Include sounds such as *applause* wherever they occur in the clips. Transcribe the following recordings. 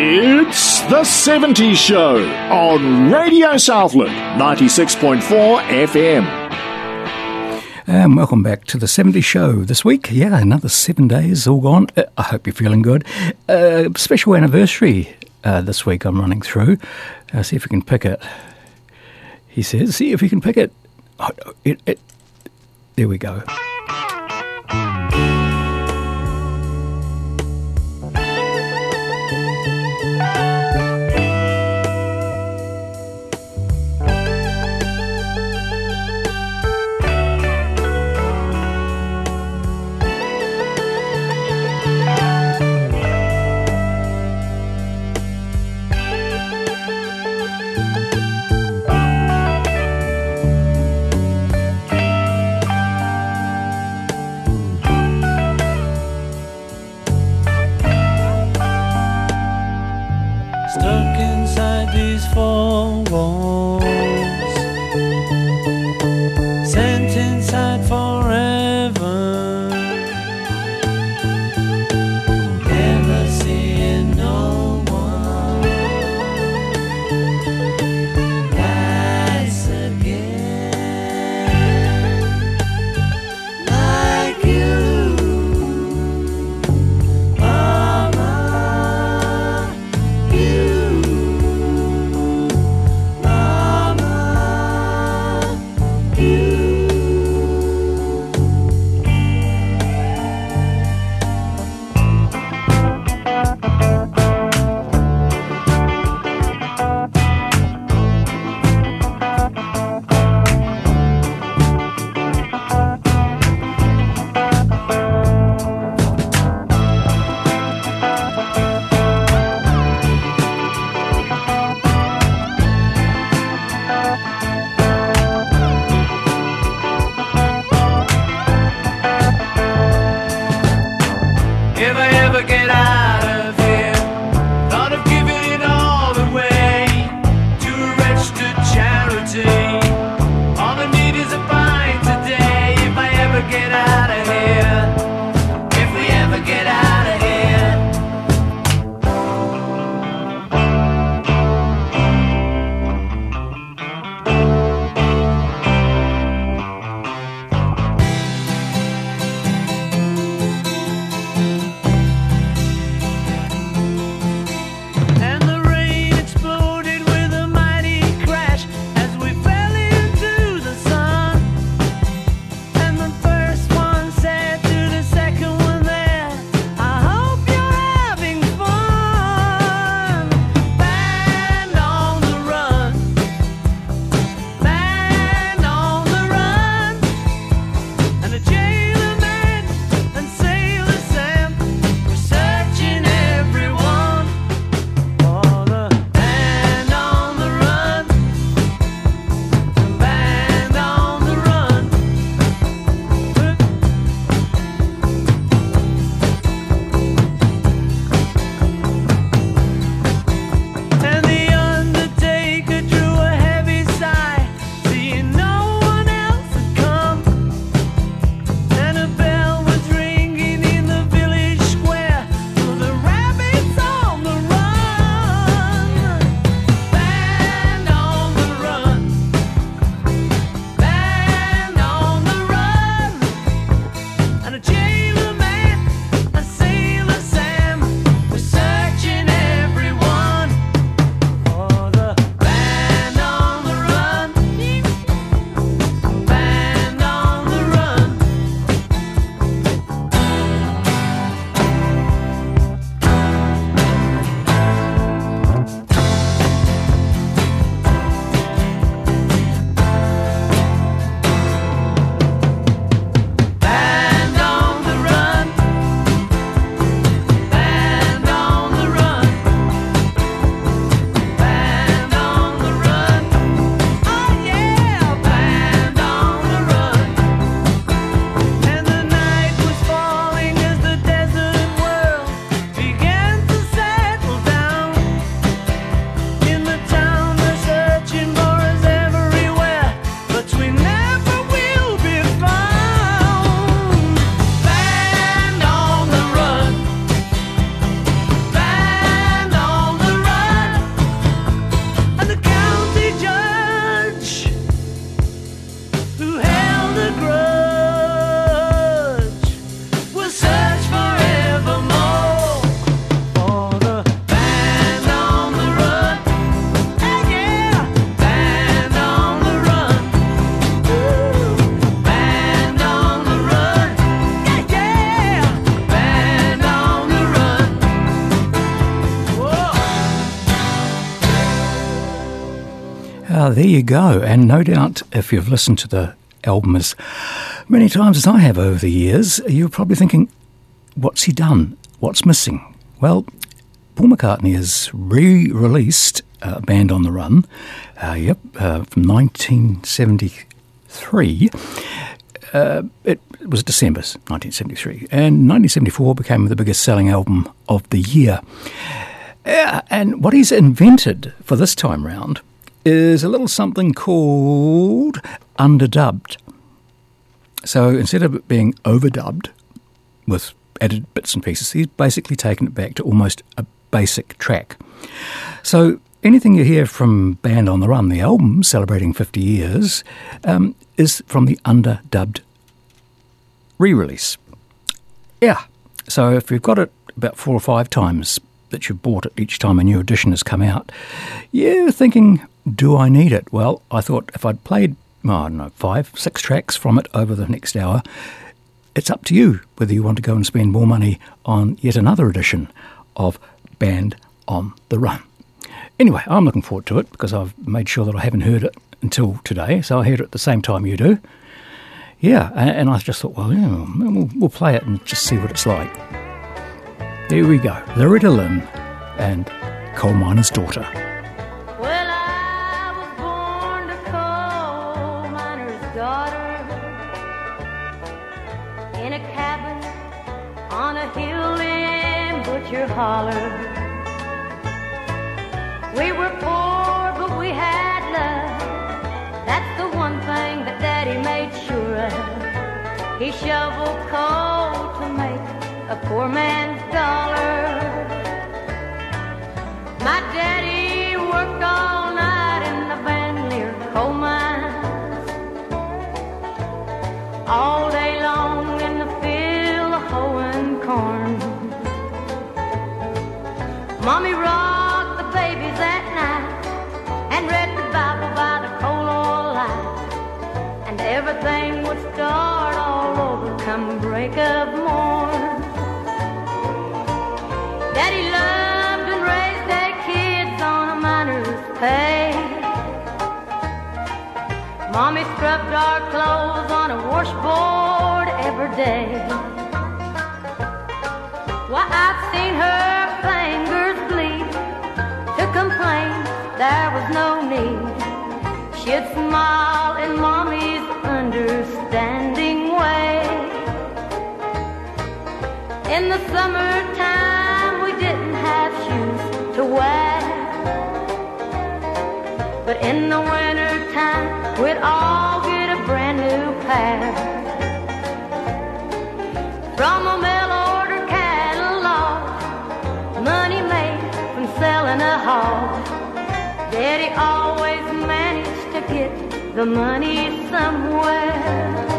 It's The 70s Show on Radio Southland 96.4 FM. And welcome back to the 70 show this week. Yeah, another seven days all gone. Uh, I hope you're feeling good. Uh, special anniversary uh, this week I'm running through. Uh, see if we can pick it. He says, see if we can pick it. Oh, it, it. There we go. There you go. And no doubt, if you've listened to the album as many times as I have over the years, you're probably thinking, what's he done? What's missing? Well, Paul McCartney has re released uh, Band on the Run, uh, yep, uh, from 1973. Uh, it, was December 1973, and 1974 became the biggest selling album of the year. Uh, and what he's invented for this time round is a little something called underdubbed. So instead of it being overdubbed with added bits and pieces, he's basically taken it back to almost a basic track. So anything you hear from Band on the Run, the album celebrating 50 years, um, is from the underdubbed re release. Yeah, so if you've got it about four or five times that you've bought it each time a new edition has come out, you're thinking, do I need it? Well, I thought if I'd played, I don't know, five, six tracks from it over the next hour, it's up to you whether you want to go and spend more money on yet another edition of Band on the Run. Anyway, I'm looking forward to it because I've made sure that I haven't heard it until today, so I heard it at the same time you do. Yeah, and, I just thought, well, yeah, we'll, we'll play it and just see what it's like. There we go. Loretta Lynn and Coal Miner's Daughter. Holler. We were poor, but we had love. That's the one thing that Daddy made sure of. He shoveled coal to make a poor man's dollar. Mommy rocked the babies at night and read the Bible by the coal oil light, and everything would start all over come break of morn. Daddy loved and raised their kids on a miner's pay. Mommy scrubbed our clothes on a washboard every day. Why, I've seen her She'd smile in Mommy's understanding way. In the summertime, we didn't have shoes to wear. But in the winter time, we'd all get a brand new pair. From a mail order catalog, money made from selling a hog. Daddy always get the money somewhere.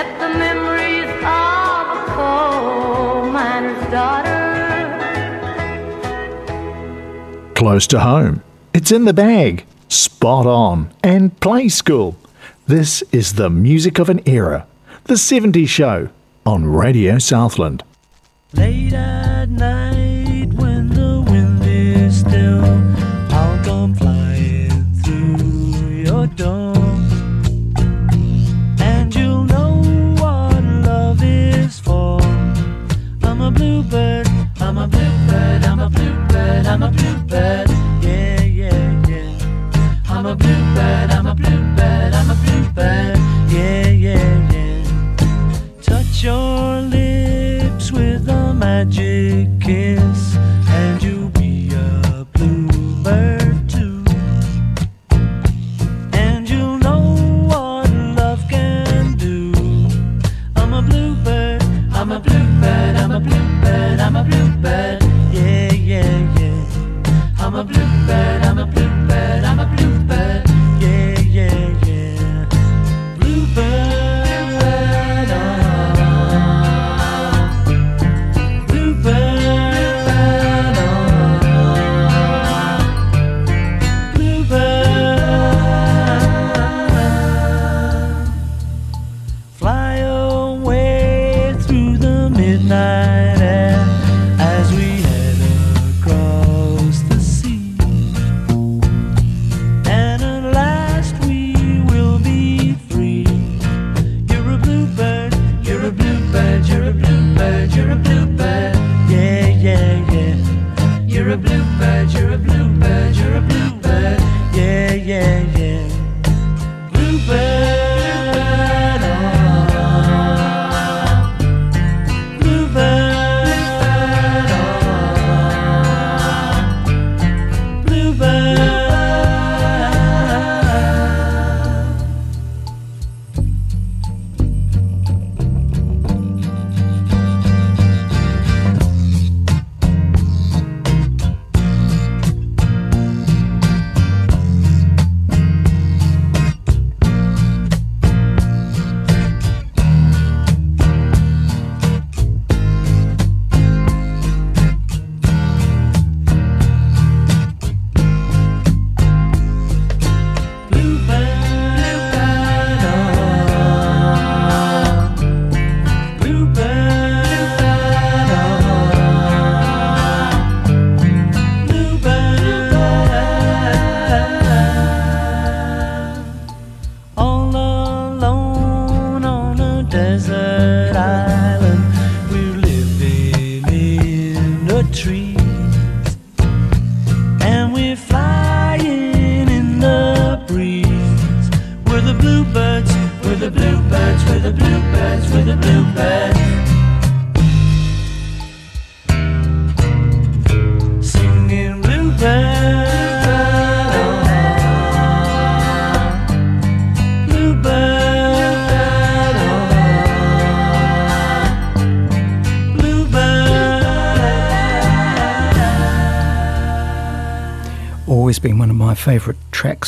Except the memories of a coal miner's daughter. Close to home. It's in the bag. Spot on. And play school. This is the music of an era. The 70s Show on Radio Southland. Late at night I'm a bluebird.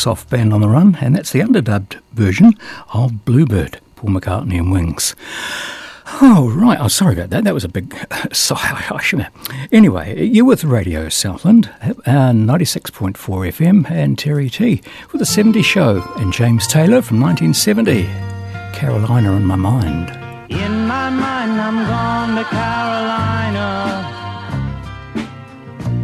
Off Band on the Run, and that's the underdubbed version of Bluebird, Paul McCartney and Wings. Oh, right. Oh, sorry about that. That was a big. *laughs* Sorry. Anyway, you're with Radio Southland, uh, 96.4 FM, and Terry T with the 70 Show, and James Taylor from 1970. Carolina in my mind. In my mind, I'm gone to Carolina.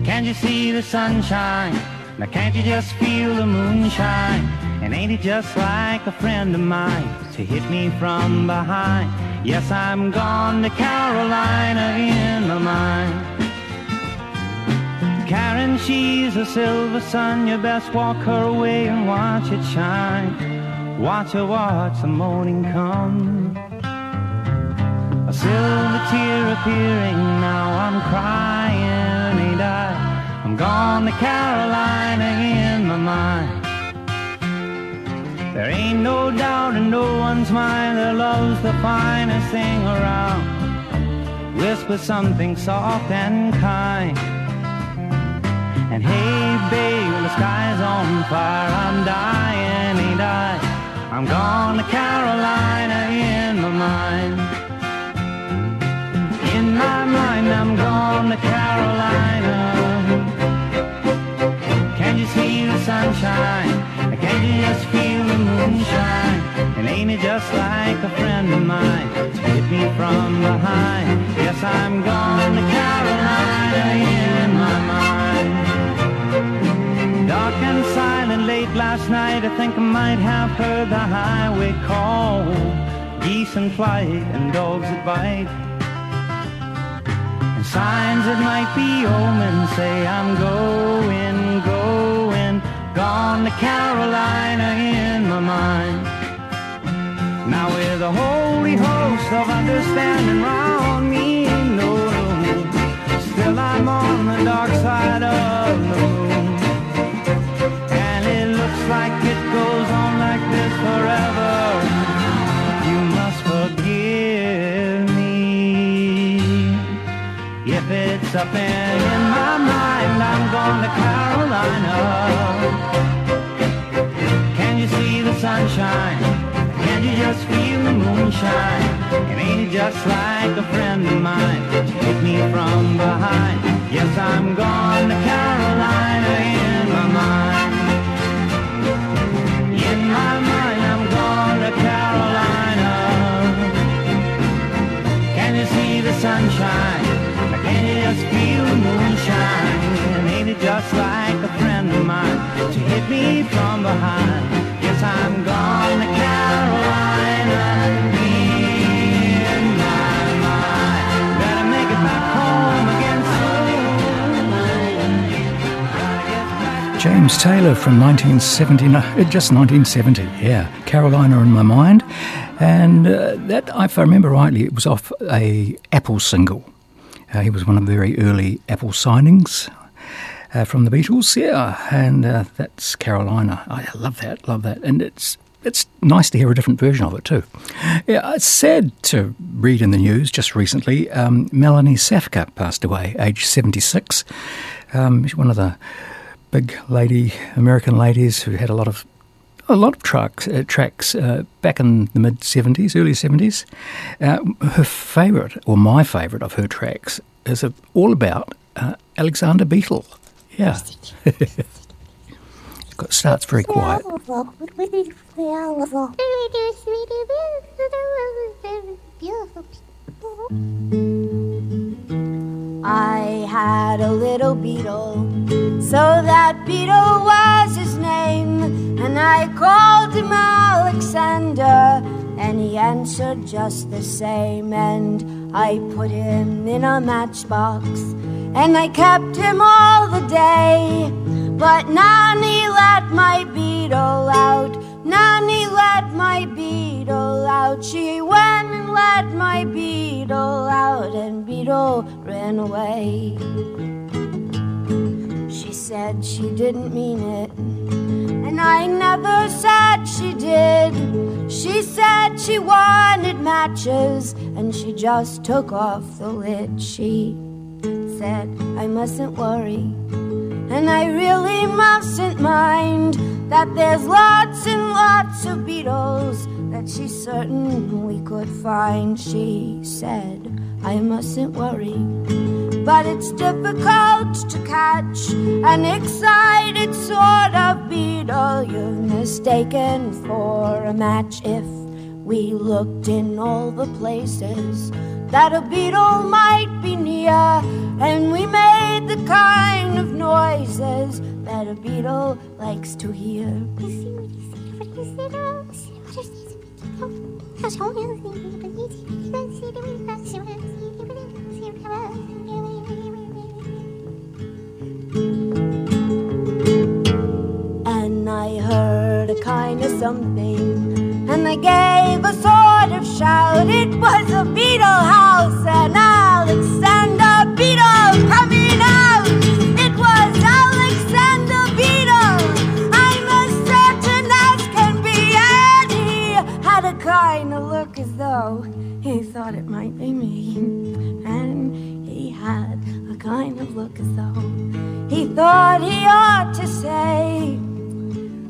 Can't you see the sunshine? Now can't you just feel the moonshine? And ain't it just like a friend of mine to hit me from behind? Yes, I'm gone to Carolina in my mind. Karen, she's a silver sun. You best walk her way and watch it shine. Watch her watch the morning come. A silver tear appearing, now I'm crying? I'm gone to Carolina in my mind. There ain't no doubt in no one's mind that love's the finest thing around. Whisper something soft and kind. And hey, babe, when the sky's on fire. I'm dying, ain't I? I'm gone to Carolina in my mind. In my mind, I'm gone to Carolina. Sunshine? Can't you just feel the moonshine? And ain't it just like a friend of mine to hit me from behind? Yes, I'm gone to Carolina in my mind. Dark and silent late last night, I think I might have heard the highway call. Geese in flight and dogs that bite. And signs that might be omens say I'm going, going, gone to Carolina in my mind. Now with a holy host of understanding round me, no, no, still I'm on the dark side of the moon. And it looks like it goes on like this forever. You must forgive me. If it's up in, in my mind, I'm going to Carolina. Sunshine? Can't you just feel the moonshine? And ain't it just like a friend of mine to hit me from behind? Yes, I'm gone to Carolina in my mind. In my mind, I'm gone to Carolina. Can you see the sunshine? Can you just feel the moonshine? And ain't it just like a friend of mine to hit me James Taylor from 1970, uh, just 1970, yeah. Carolina in my mind. And uh, that, if I remember rightly, it was off a Apple single. Uh, he was one of the very early Apple signings uh, from the Beatles, yeah. And uh, that's Carolina. I love that, love that. And it's it's nice to hear a different version of it too. Yeah, it's sad to read in the news just recently. Um, Melanie Safka passed away, age 76. Um, she's one of the big lady American ladies who had a lot of a lot of tracks, uh, tracks uh, back in the mid 70s, early 70s. Uh, her favourite, or my favourite of her tracks, is all about uh, Alexander Beetle. Yeah. *laughs* it starts very quiet. I had a little beetle, so that beetle was his name, and I called him Alexander, and he answered just the same. And I put him in a matchbox, and I kept him all the day. But Nanny let my beetle out. Nanny let my beetle out. She went let my Beetle out, and Beetle ran away. She said she didn't mean it, and I never said she did. She said she wanted matches, and she just took off the lid. She said, I mustn't worry, and I really mustn't mind that there's lots and lots of beetles that she's certain we could find. She said, I mustn't worry, but it's difficult to catch an excited sort of beetle. You're mistaken for a match if we looked in all the places that a beetle might be near, and we made the kind of noises that a beetle likes to hear. And I heard a kind of something, and I gave a sort of shout. It was a beetle house, and Alexander Beetle coming thought he ought to say,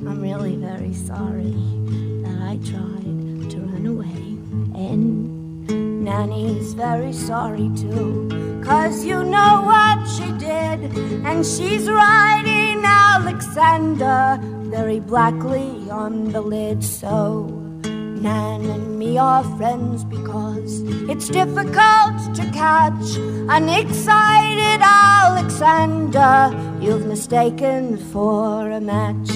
I'm really very sorry that I tried to run away. And Nanny's very sorry too, cause you know what she did. And she's writing Alexander very blackly on the lid. So Nan and me are friends because it's difficult to catch an excited Alexander you've mistaken for a match.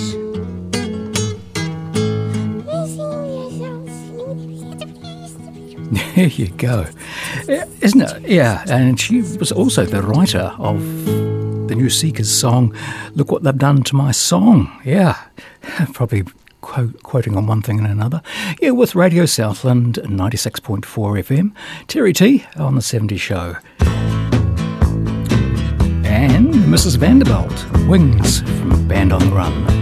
*laughs* There you go. Isn't it? Yeah, and she was also the writer of the new Seekers song, Look What They've Done to My Song. Yeah, *laughs* probably quoting on one thing and another. Yeah, with Radio Southland 96.4 FM, Terry T on the 70 show. And Mrs. Vanderbilt, Wings from Band on the Run.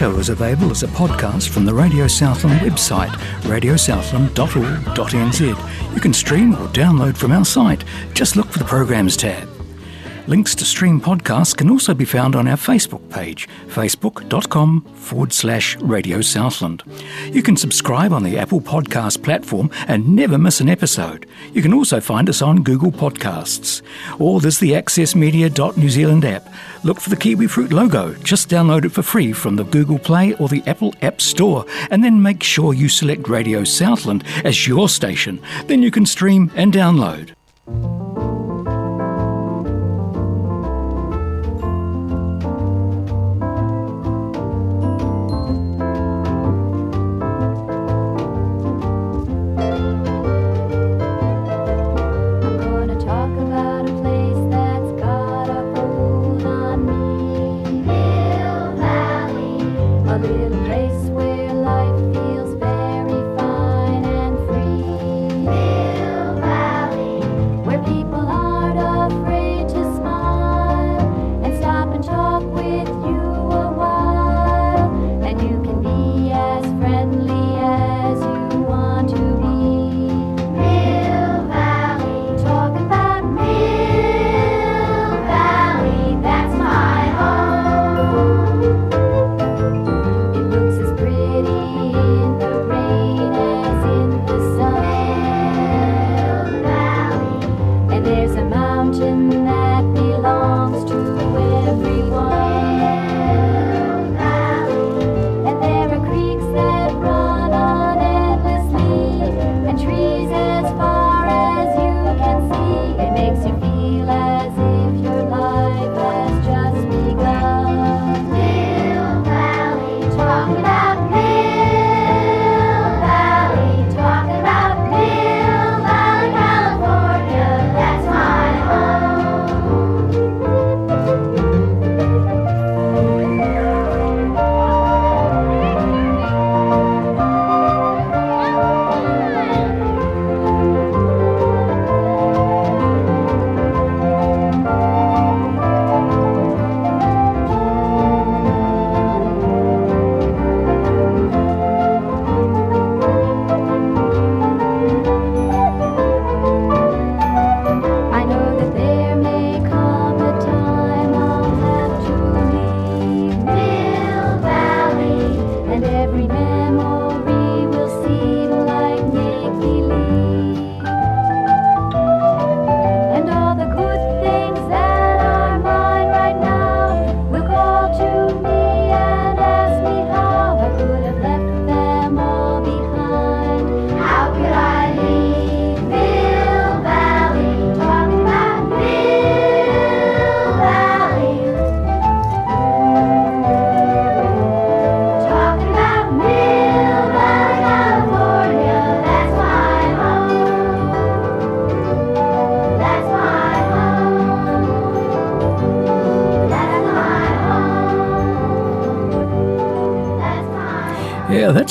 Show is available as a podcast from the Radio Southland website, radiosouthland.org.nz. You can stream or download from our site. Just look for the Programs tab. Links to stream podcasts can also be found on our Facebook page, facebook.com forward slash Radio Southland. You can subscribe on the Apple Podcast platform and never miss an episode. You can also find us on Google Podcasts. Or there's the accessmedia.new Zealand app. Look for the Kiwi Fruit logo. Just download it for free from the Google Play or the Apple App Store. And then make sure you select Radio Southland as your station. Then you can stream and download.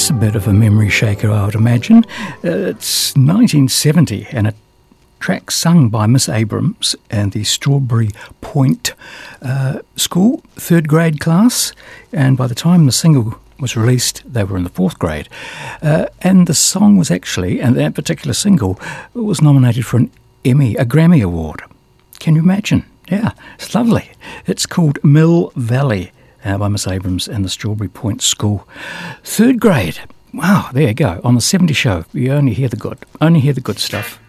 A bit of a memory shaker, I would imagine. It's 1970 and a track sung by Miss Abrams and the Strawberry Point uh, School third grade class. And by the time the single was released, they were in the fourth grade. Uh, and the song was actually, and that particular single, was nominated for an Emmy, a Grammy Award. Can you imagine? Yeah, it's lovely. It's called Mill Valley uh, by Miss Abrams and the Strawberry Point School. Third grade. Wow, there you go. On the 70 show, you only hear the good, only hear the good stuff.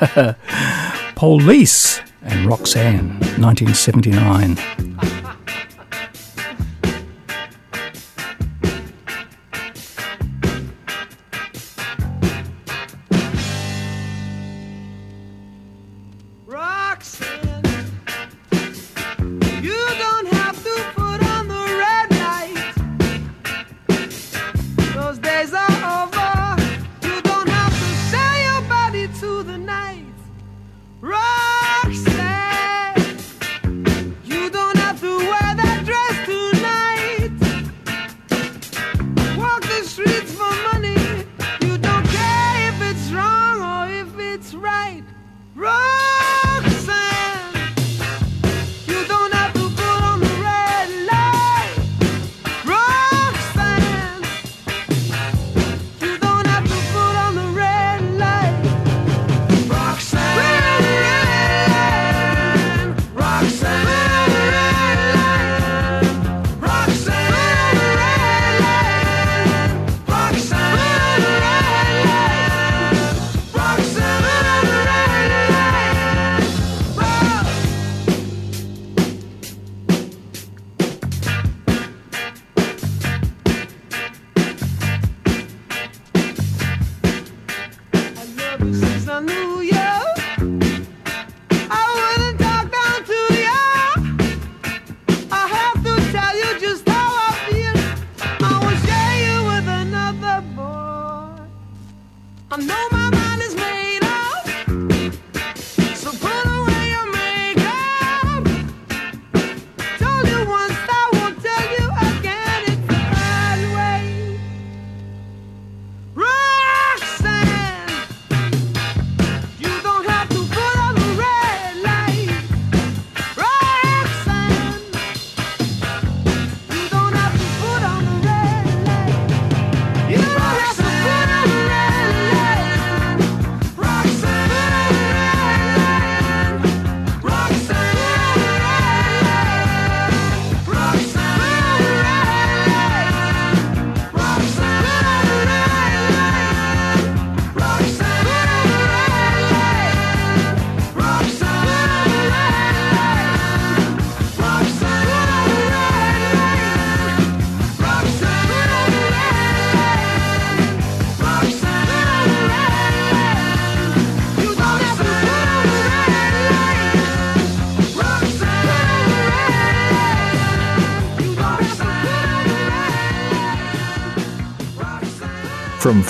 *laughs* Police and Roxanne, 1979.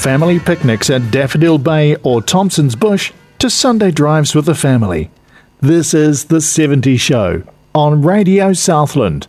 Family picnics at Daffodil Bay or Thomson's Bush to Sunday drives with the family. This is The 70 Show on Radio Southland.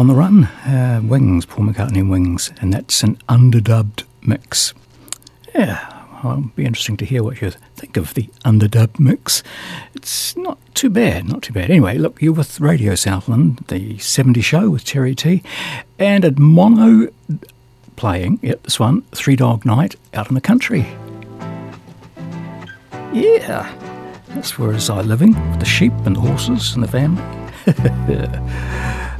On the Run, uh, Wings, Paul McCartney and Wings, and that's an underdubbed mix. Yeah, well, it'll be interesting to hear what you think of the underdubbed mix. It's not too bad, not too bad. Anyway, look, you're with Radio Southland, the 70 show with Terry T, and at mono playing, yep, this one, Three Dog Night out in the country. Yeah, that's where I living, with the sheep and the horses and the family. *laughs*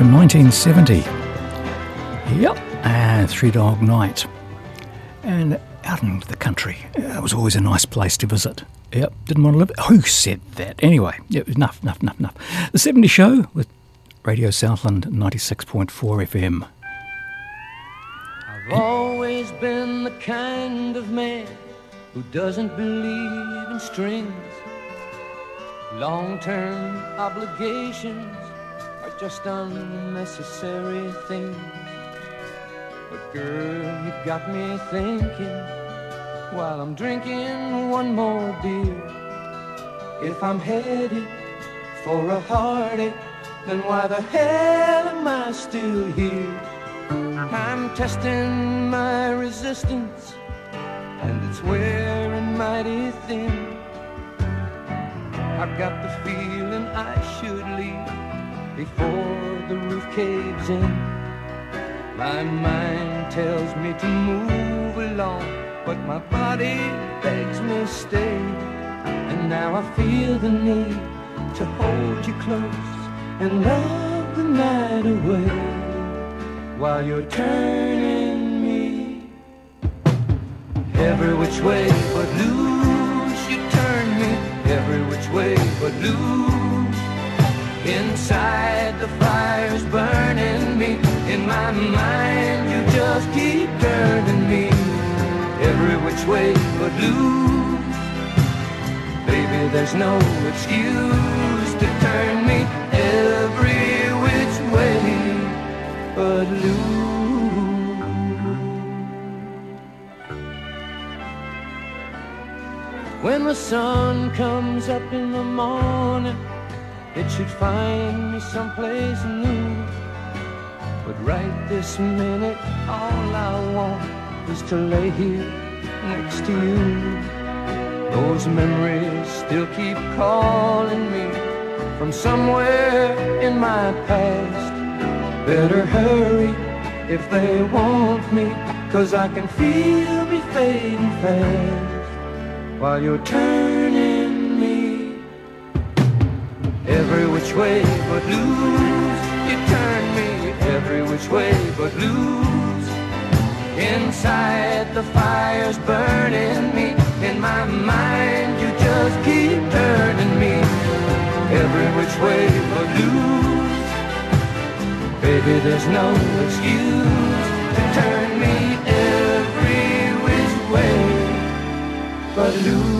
from 1970. Yep, and Three Dog Night. And out in the country. Uh, It was always a nice place to visit. Yep, didn't want to live. Who said that? Anyway, yep, enough, enough, enough, enough. The 70 Show with Radio Southland 96.4 FM. I've always been the kind of man who doesn't believe in strings. Long term obligations just unnecessary things. But girl, you got me thinking while I'm drinking one more beer. If I'm headed for a heartache, then why the hell am I still here? I'm testing my resistance, and it's wearing mighty thin. I've got the feeling I should leave before the roof caves in. My mind tells me to move along, but my body begs me stay. And now I feel the need to hold you close and love the night away while you're turning me every which way but loose. You turn me every which way but loose. Inside the fire's burning me. In my mind, you just keep turning me every which way but loose. Baby, there's no excuse to turn me every which way but loose. When the sun comes up in the morning, it should find me someplace new. But right this minute, all I want is to lay here next to you. Those memories still keep calling me from somewhere in my past. Better hurry if they want me, cause I can feel me fading fast while you're turning which way but lose. You turn me every which way but lose. Inside the fire's burning me. In my mind, you just keep turning me every which way but lose. Baby, there's no excuse to turn me every which way but lose.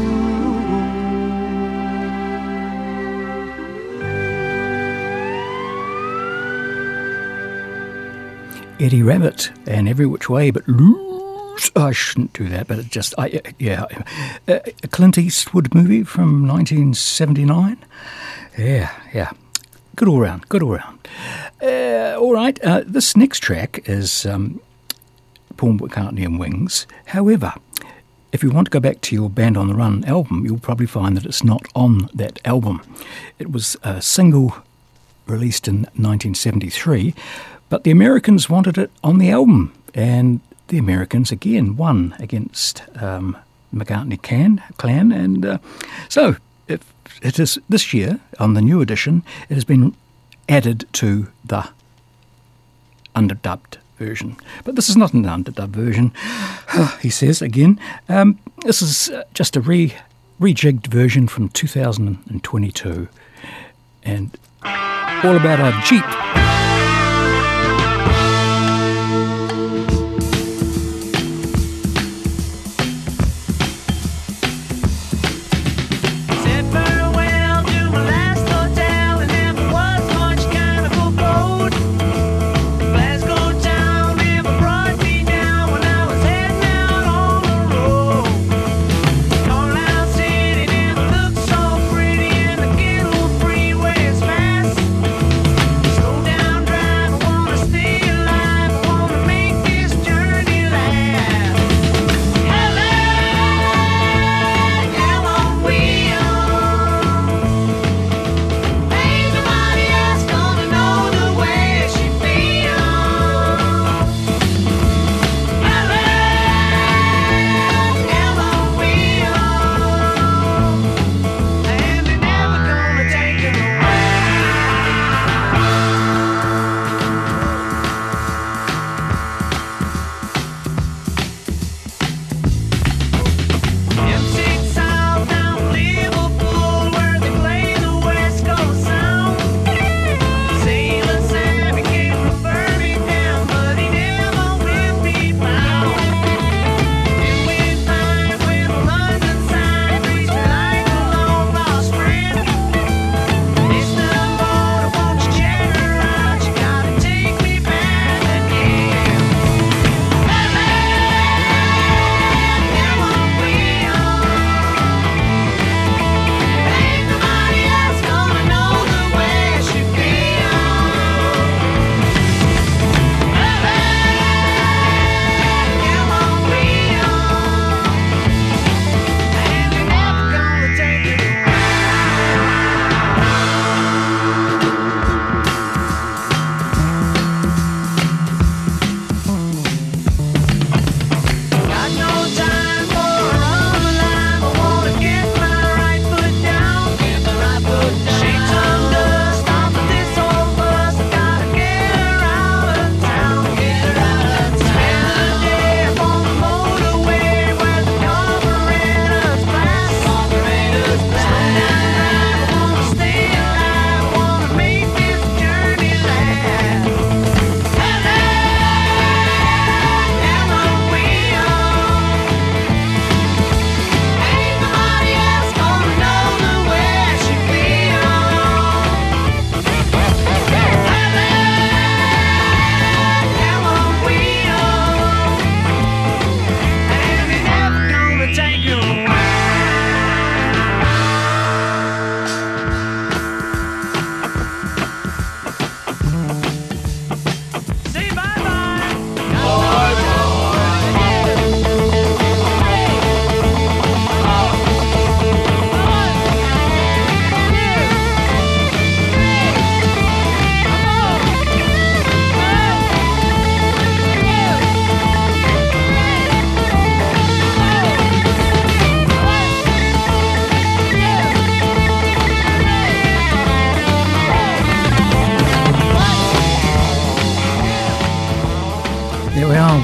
Eddie Rabbitt and Every Which Way But Loose. I shouldn't do that, but it just, I, yeah. Uh, a Clint Eastwood movie from 1979. Yeah, yeah. Good all round, good all round. Uh, all right, uh, this next track is um, Paul McCartney and Wings. However, if you want to go back to your Band on the Run album, you'll probably find that it's not on that album. It was a single released in 1973, but the Americans wanted it on the album, and the Americans again won against um, McCartney can, clan, and uh, so if it is this year on the new edition. It has been added to the underdubbed version, but this is not an underdubbed version. *sighs* he says again. Um, this is uh, just a re rejigged version from 2022, and all about a Jeep.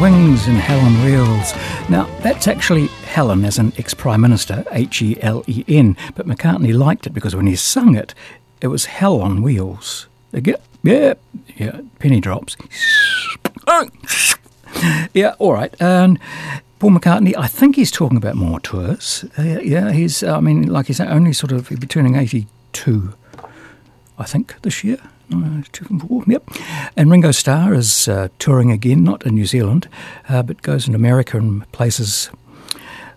Wings and Helen Wheels. Now, that's actually Helen as an ex Prime Minister, H E L E N, but McCartney liked it because when he sung it, it was Hell on Wheels. Yeah, yeah, penny drops. yeah, all right. Paul McCartney, I think he's talking about more tours. Uh, yeah, he's, I mean, like he's only sort of, he'll be turning 82, I think, this year. Uh, four, yep. And Ringo Starr is uh, touring again, not in New Zealand, uh, but goes in America and places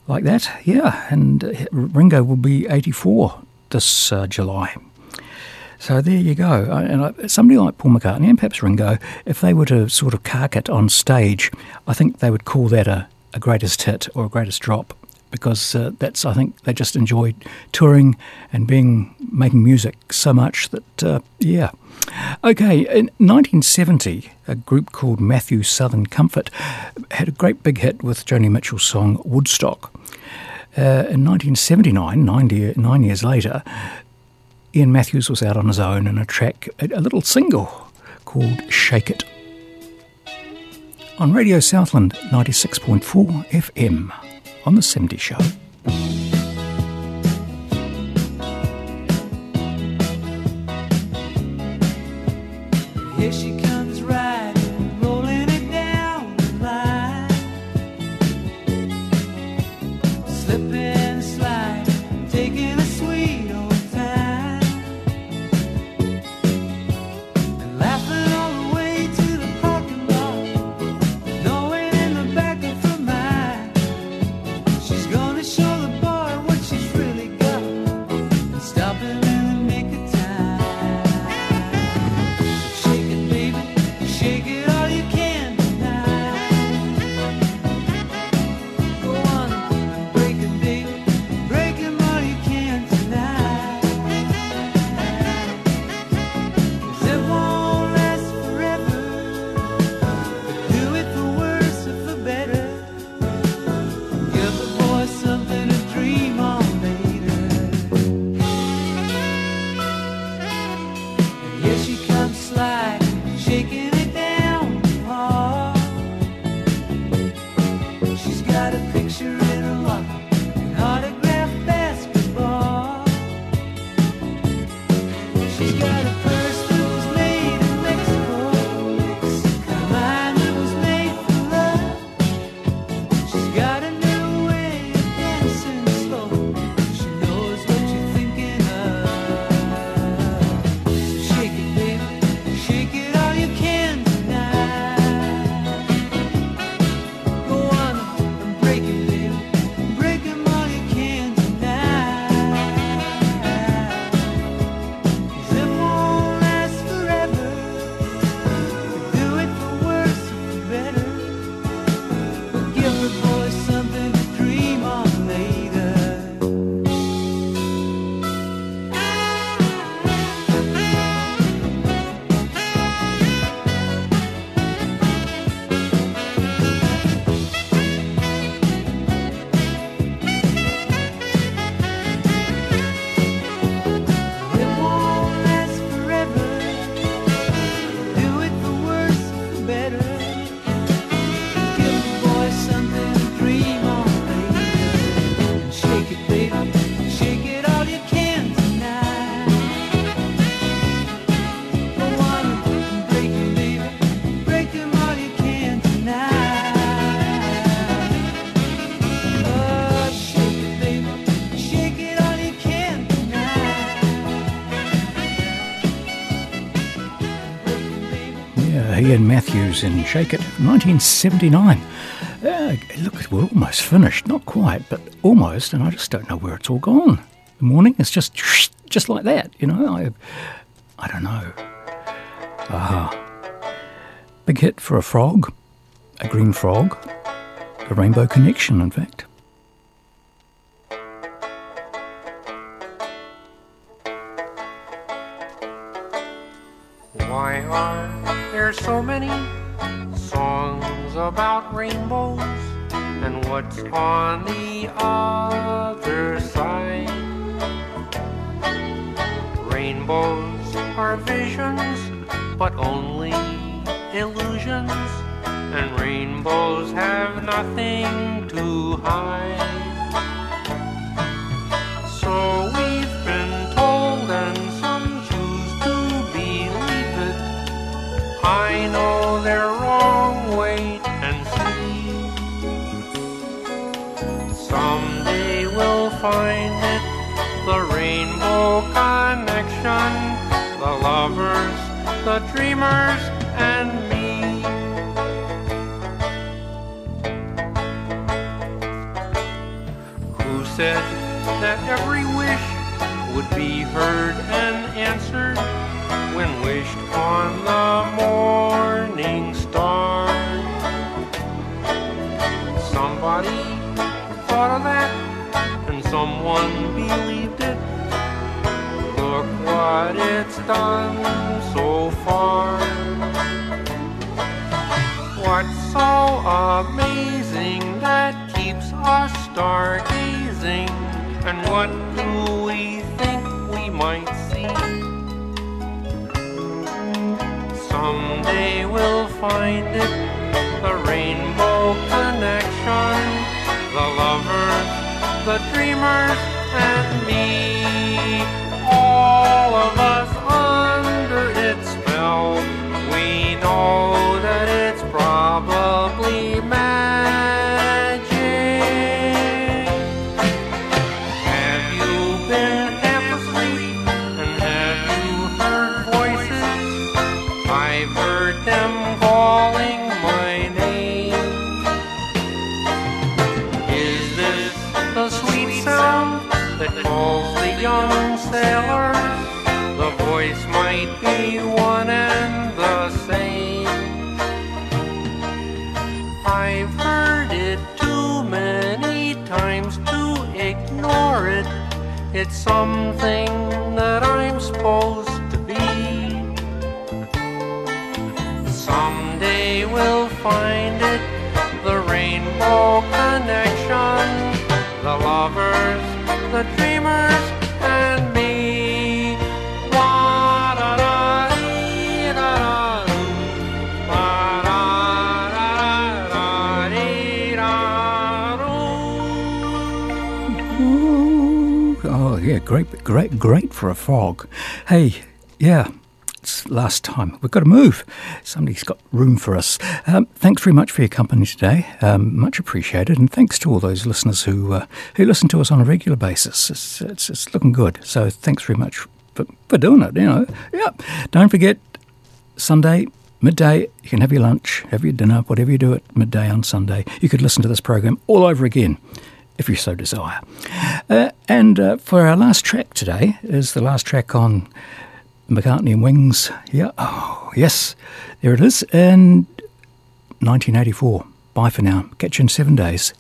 like that. Yeah, and uh, Ringo will be 84 this uh, July. So there you go. And somebody like Paul McCartney and perhaps Ringo, if they were to sort of cark it on stage, I think they would call that a, a greatest hit or a greatest drop because uh, that's I think they just enjoyed touring and being making music so much that uh, yeah. Okay, in 1970, a group called Matthews Southern Comfort had a great big hit with Joni Mitchell's song Woodstock. Uh, in 1979, nine, nine years later, Ian Matthews was out on his own in a track, a, a little single called Shake It. On Radio Southland 96.4 FM on The 70 Show. Here she comes Matthews in Shake It, 1979. Uh, look, we're almost finished. Not quite, but almost, and I just don't know where it's all gone. The morning is just just like that, you know. I, I don't know. Aha. Big hit for a frog, a green frog, a rainbow connection, in fact. About rainbows? And what's on the other side? Rainbows are visions, but only illusions. and rainbows have nothing to hide. Connection, the lovers, the dreamers, and me. Who said that every wish would be heard and answered when wished on the morning star? Somebody thought of that and someone believed it. What it's done so far. What's so amazing that keeps us stargazing? And what do we think we might see? Someday we'll find it, the rainbow connection, the lovers, the dreamers, and me. All of us under its spell, we know that Someday we'll find it, the rainbow connection, the lovers, the dreamers, and me. Oh, yeah, great, great, great for a frog. Hey, yeah, last time. We've got to move. Somebody's got room for us. Um, thanks very much for your company today. Um, much appreciated. And thanks to all those listeners who uh, who listen to us on a regular basis. It's, it's, it's looking good. So thanks very much for, for doing it. You know, yeah. Don't forget, Sunday, midday, you can have your lunch, have your dinner, whatever you do at midday on Sunday. You could listen to this program all over again if you so desire. Uh, and uh, for our last track today is the last track on McCartney and Wings. Yeah, oh, yes, there it is. And 1984. Bye for now. Catch you in seven days.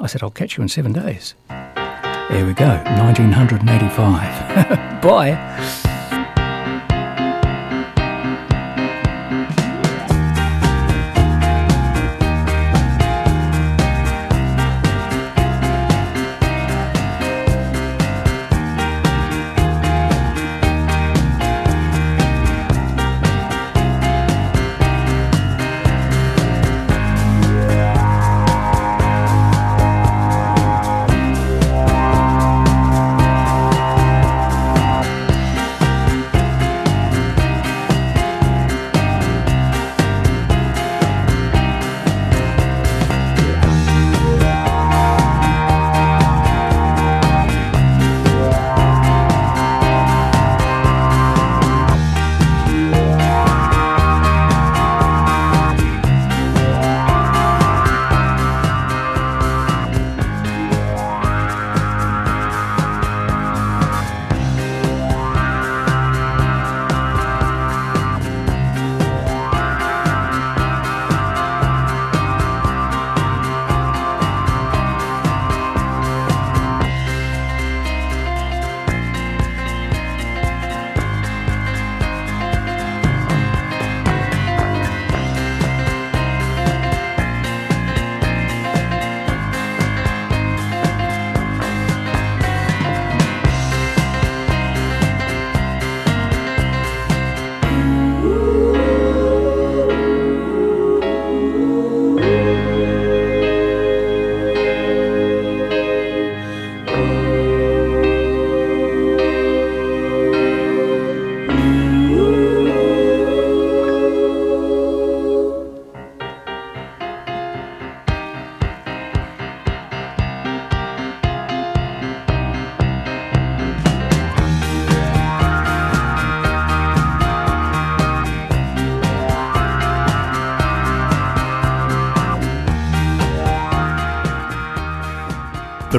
I said, I'll catch you in seven days. There we go, 1985. *laughs* Bye.